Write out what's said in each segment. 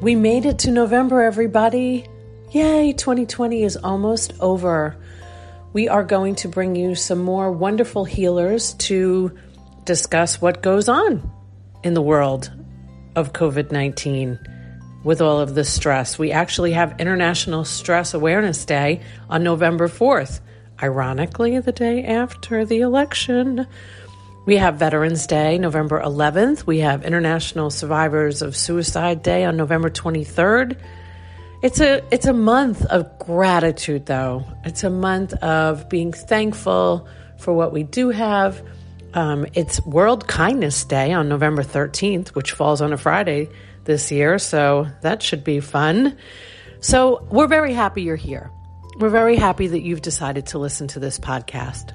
We made it to November, everybody. Yay, 2020 is almost over. We are going to bring you some more wonderful healers to discuss what goes on in the world of COVID 19 with all of the stress. We actually have International Stress Awareness Day on November 4th, ironically, the day after the election. We have Veterans Day, November 11th. We have International Survivors of Suicide Day on November 23rd. It's a it's a month of gratitude though. It's a month of being thankful for what we do have. Um, it's World Kindness Day on November 13th, which falls on a Friday this year, so that should be fun. So, we're very happy you're here. We're very happy that you've decided to listen to this podcast.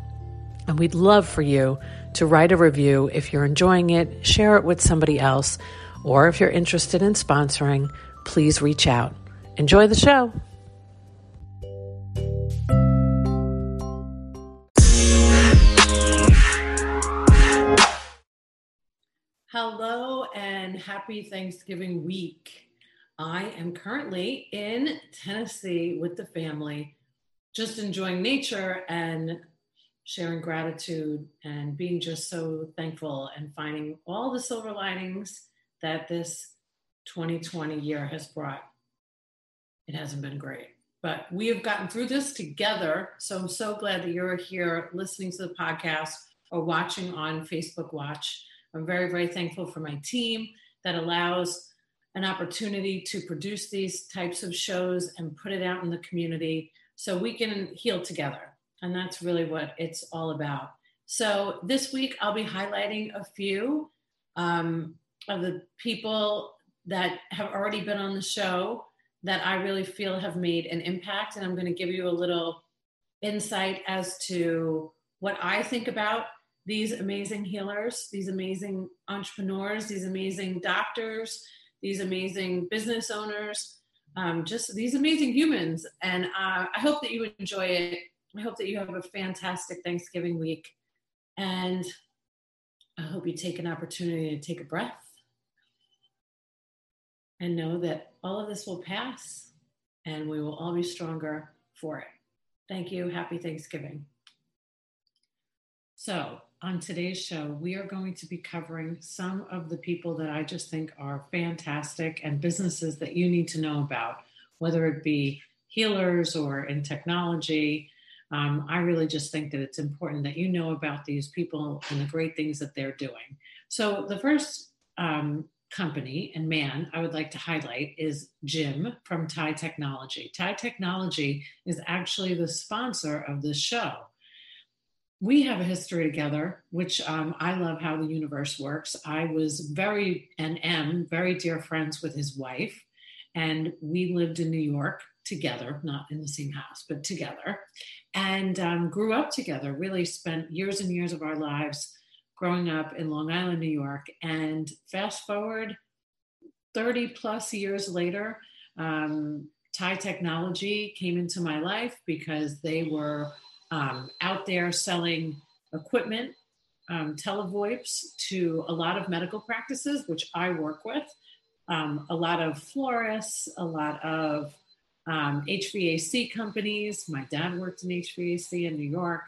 And we'd love for you to write a review if you're enjoying it, share it with somebody else, or if you're interested in sponsoring, please reach out. Enjoy the show. Hello and happy Thanksgiving week. I am currently in Tennessee with the family, just enjoying nature and sharing gratitude and being just so thankful and finding all the silver linings that this 2020 year has brought it hasn't been great. But we have gotten through this together. So I'm so glad that you're here listening to the podcast or watching on Facebook Watch. I'm very, very thankful for my team that allows an opportunity to produce these types of shows and put it out in the community so we can heal together. And that's really what it's all about. So this week, I'll be highlighting a few um, of the people that have already been on the show that I really feel have made an impact. And I'm going to give you a little insight as to what I think about these amazing healers, these amazing entrepreneurs, these amazing doctors, these amazing business owners, um, just these amazing humans. And uh, I hope that you enjoy it. I hope that you have a fantastic Thanksgiving week. And I hope you take an opportunity to take a breath and know that all of this will pass and we will all be stronger for it. Thank you. Happy Thanksgiving. So, on today's show, we are going to be covering some of the people that I just think are fantastic and businesses that you need to know about, whether it be healers or in technology. Um, I really just think that it's important that you know about these people and the great things that they're doing. So, the first um, company and man I would like to highlight is Jim from TIE Technology. TIE Technology is actually the sponsor of this show. We have a history together, which um, I love how the universe works. I was very and am very dear friends with his wife, and we lived in New York together, not in the same house, but together, and um, grew up together. Really spent years and years of our lives growing up in Long Island, New York. And fast forward 30 plus years later, um, TIE Technology came into my life because they were um, out there selling equipment, um, televoips to a lot of medical practices, which I work with, um, a lot of florists, a lot of um, HVAC companies. My dad worked in HVAC in New York.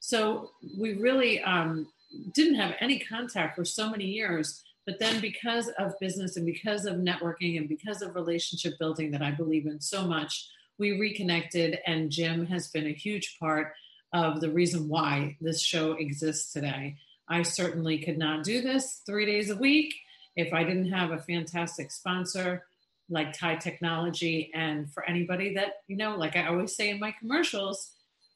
So we really um, didn't have any contact for so many years. But then, because of business and because of networking and because of relationship building that I believe in so much, we reconnected. And Jim has been a huge part of the reason why this show exists today. I certainly could not do this three days a week if I didn't have a fantastic sponsor like TIE Technology. And for anybody that, you know, like I always say in my commercials,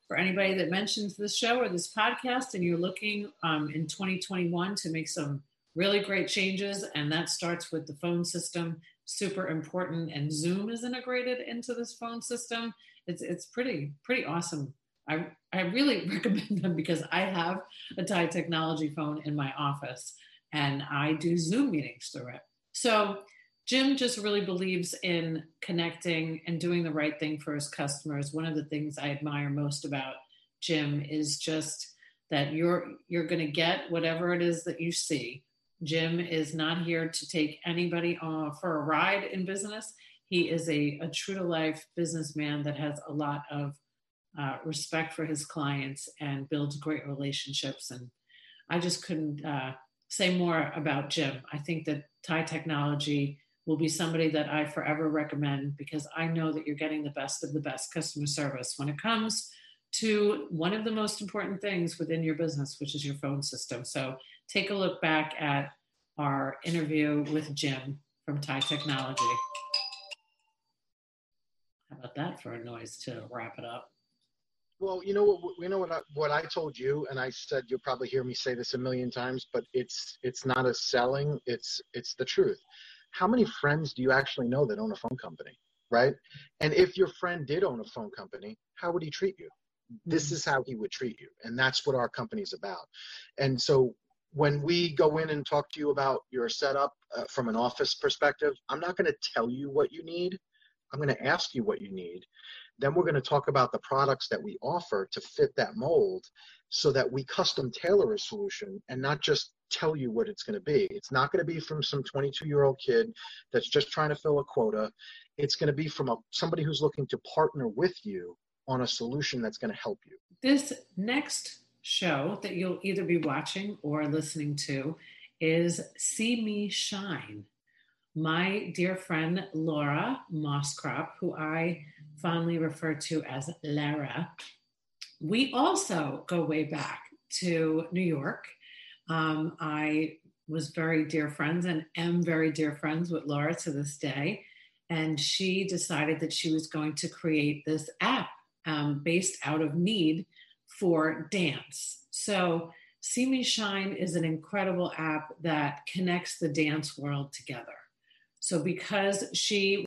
for anybody that mentions this show or this podcast and you're looking um, in 2021 to make some really great changes, and that starts with the phone system, super important. And Zoom is integrated into this phone system. It's it's pretty pretty awesome. I I really recommend them because I have a TIE Technology phone in my office, and I do Zoom meetings through it. So Jim just really believes in connecting and doing the right thing for his customers. One of the things I admire most about Jim is just that you're you're going to get whatever it is that you see Jim is not here to take anybody uh, for a ride in business. He is a, a true to life businessman that has a lot of uh, respect for his clients and builds great relationships. And I just couldn't uh, say more about Jim. I think that TIE Technology will be somebody that I forever recommend because I know that you're getting the best of the best customer service when it comes to one of the most important things within your business, which is your phone system. So take a look back at our interview with Jim from TIE Technology. How about that for a noise to wrap it up? Well, you know what you know what I, what I told you, and I said you'll probably hear me say this a million times, but it's it's not a selling, it's it's the truth. How many friends do you actually know that own a phone company, right? And if your friend did own a phone company, how would he treat you? This mm-hmm. is how he would treat you, and that's what our company's about. And so when we go in and talk to you about your setup uh, from an office perspective, I'm not going to tell you what you need. I'm going to ask you what you need. Then we're going to talk about the products that we offer to fit that mold so that we custom tailor a solution and not just tell you what it's going to be. It's not going to be from some 22 year old kid that's just trying to fill a quota. It's going to be from a, somebody who's looking to partner with you on a solution that's going to help you. This next show that you'll either be watching or listening to is CMeShine. My dear friend Laura Mosscrop, who I fondly refer to as Lara, we also go way back to New York. Um, I was very dear friends and am very dear friends with Laura to this day. And she decided that she was going to create this app um, based out of need for dance. So, CMeShine is an incredible app that connects the dance world together. So, because she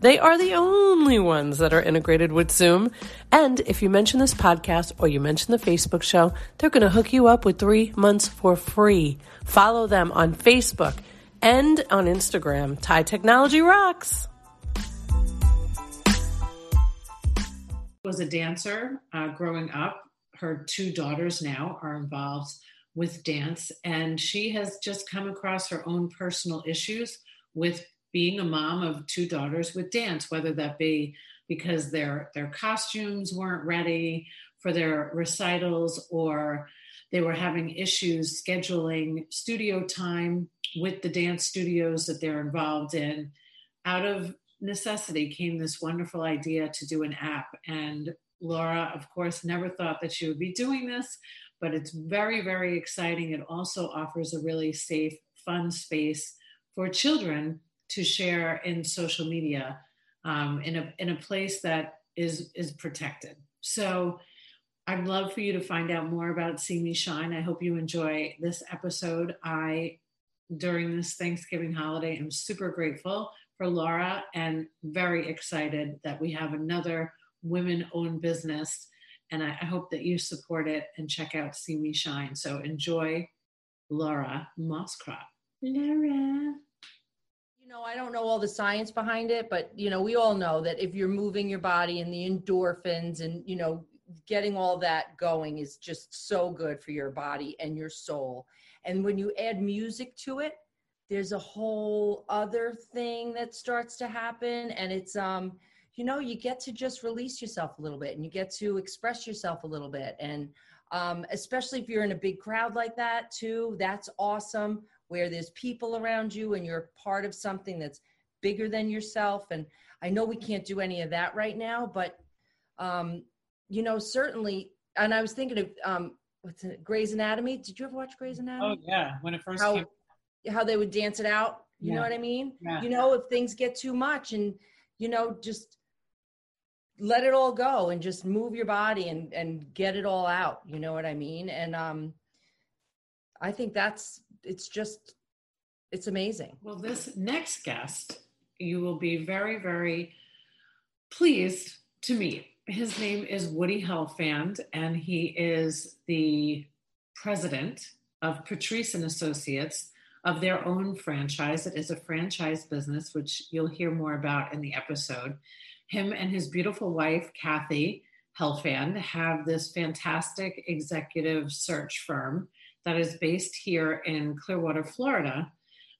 They are the only ones that are integrated with Zoom. And if you mention this podcast or you mention the Facebook show, they're going to hook you up with three months for free. Follow them on Facebook and on Instagram. TIE Technology Rocks. Was a dancer uh, growing up. Her two daughters now are involved with dance, and she has just come across her own personal issues with being a mom of two daughters with dance, whether that be because their their costumes weren't ready for their recitals or they were having issues scheduling studio time with the dance studios that they're involved in. Out of necessity came this wonderful idea to do an app. And Laura, of course, never thought that she would be doing this, but it's very, very exciting. It also offers a really safe, fun space for children to share in social media um, in, a, in a place that is, is protected. So I'd love for you to find out more about CMeShine. I hope you enjoy this episode. I, during this Thanksgiving holiday, I'm super grateful for Laura and very excited that we have another women owned business. And I, I hope that you support it and check out CMeShine. So enjoy Laura Mosscrop. Laura. Know, I don't know all the science behind it, but you know, we all know that if you're moving your body and the endorphins and you know getting all that going is just so good for your body and your soul. And when you add music to it, there's a whole other thing that starts to happen. And it's um you know you get to just release yourself a little bit and you get to express yourself a little bit. And um, especially if you're in a big crowd like that too that's awesome where there's people around you and you're part of something that's bigger than yourself and i know we can't do any of that right now but um, you know, certainly, and I was thinking of um, what's it, Grey's Anatomy. Did you ever watch Grey's Anatomy? Oh yeah, when it first how, came. How they would dance it out. You yeah. know what I mean? Yeah. You know, if things get too much, and you know, just let it all go and just move your body and and get it all out you know what i mean and um i think that's it's just it's amazing. Well this next guest you will be very very pleased to meet. His name is woody helfand and he is the president of patrice and associates of their own franchise. It is a franchise business which you'll hear more about in the episode. Him and his beautiful wife, Kathy Helfand, have this fantastic executive search firm that is based here in Clearwater, Florida.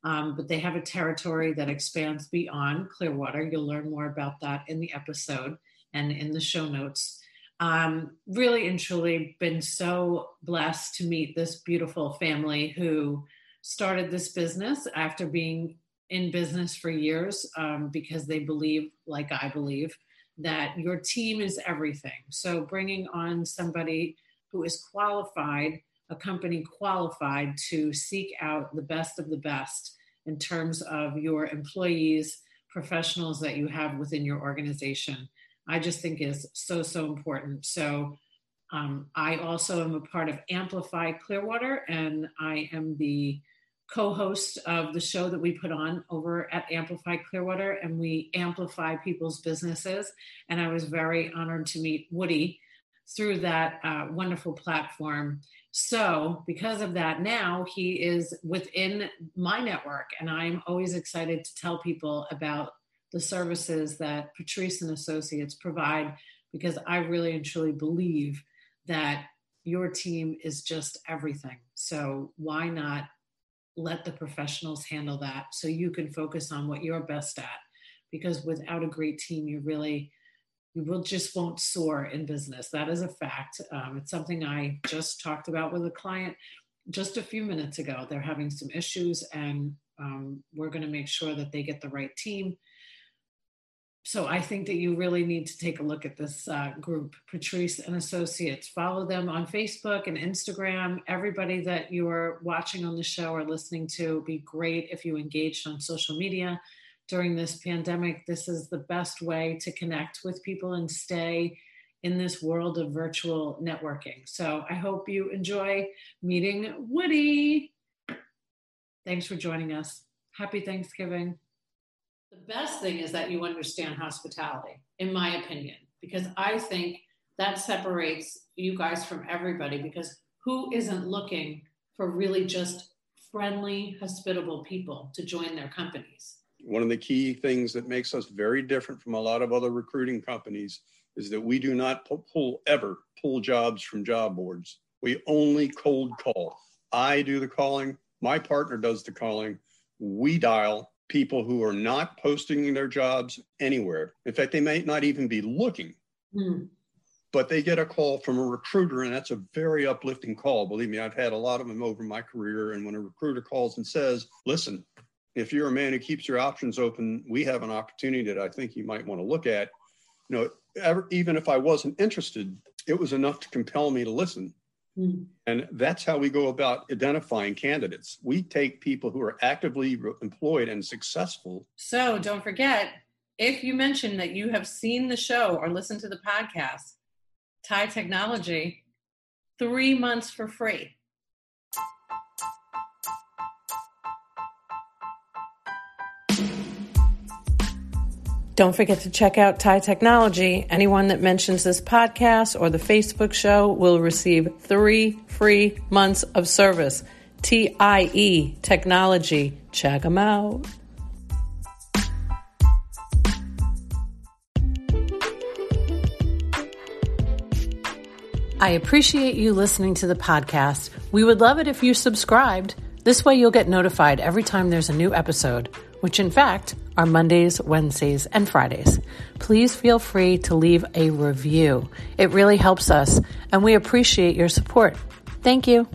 Um, but they have a territory that expands beyond Clearwater. You'll learn more about that in the episode and in the show notes. Um, really and truly been so blessed to meet this beautiful family who started this business after being in business for years um, because they believe, like I believe, that your team is everything. So bringing on somebody who is qualified, a company qualified to seek out the best of the best in terms of your employees, professionals that you have within your organization, I just think is so, so important. So um, I also am a part of Amplify Clearwater, and I am the co-host of the show that we put on over at Amplify Clearwater, and we amplify people's businesses. And I was very honored to meet Woody through that uh, wonderful platform. So, because of that, now he is within my network, and I'm always excited to tell people about the services that Patrice and Associates provide because I really and truly believe that your team is just everything. So, why not let the professionals handle that so you can focus on what you're best at because without a great team you really you will just won't soar in business. That is a fact. Um, it's something i just talked about with a client just a few minutes ago. They're having some issues and um, we're going to make sure that they get the right team. So I think that you really need to take a look at this uh, group, Patrice and Associates. Follow them on Facebook and Instagram. Everybody that you are watching on the show or listening to be great if you engaged on social media during this pandemic. This is the best way to connect with people and stay in this world of virtual networking. So I hope you enjoy meeting Woody. Thanks for joining us. Happy Thanksgiving. The best thing is that you understand hospitality, in my opinion, because I think that separates you guys from everybody because who isn't looking for really just friendly, hospitable people to join their companies? One of the key things that makes us very different from a lot of other recruiting companies is that we do not pull ever pull jobs from job boards. We only cold call. I do the calling, my partner does the calling. We dial people who are not posting their jobs anywhere. In fact, they might not even be looking, mm. but they get a call from a recruiter, and that's a very uplifting call. Believe me, I've had a lot of them over my career. And when a recruiter calls and says, Listen, if you're a man who keeps your options open, we have an opportunity that I think you might want to look at. You know, ever, even if I wasn't interested, it was enough to compel me to listen. Mm-hmm. And that's how we go about identifying candidates. We take people who are actively employed and successful. So don't forget if you mention that you have seen the show or listened to the podcast, TIE Technology, three months for free. Don't forget to check out TIE Technology. Anyone that mentions this podcast or the Facebook show will receive three free months of service. TIE Technology. Check them out. I appreciate you listening to the podcast. We would love it if you subscribed. This way, you'll get notified every time there's a new episode which in fact are Mondays, Wednesdays, and Fridays. Please feel free to leave a review. It really helps us, and we appreciate your support. Thank you.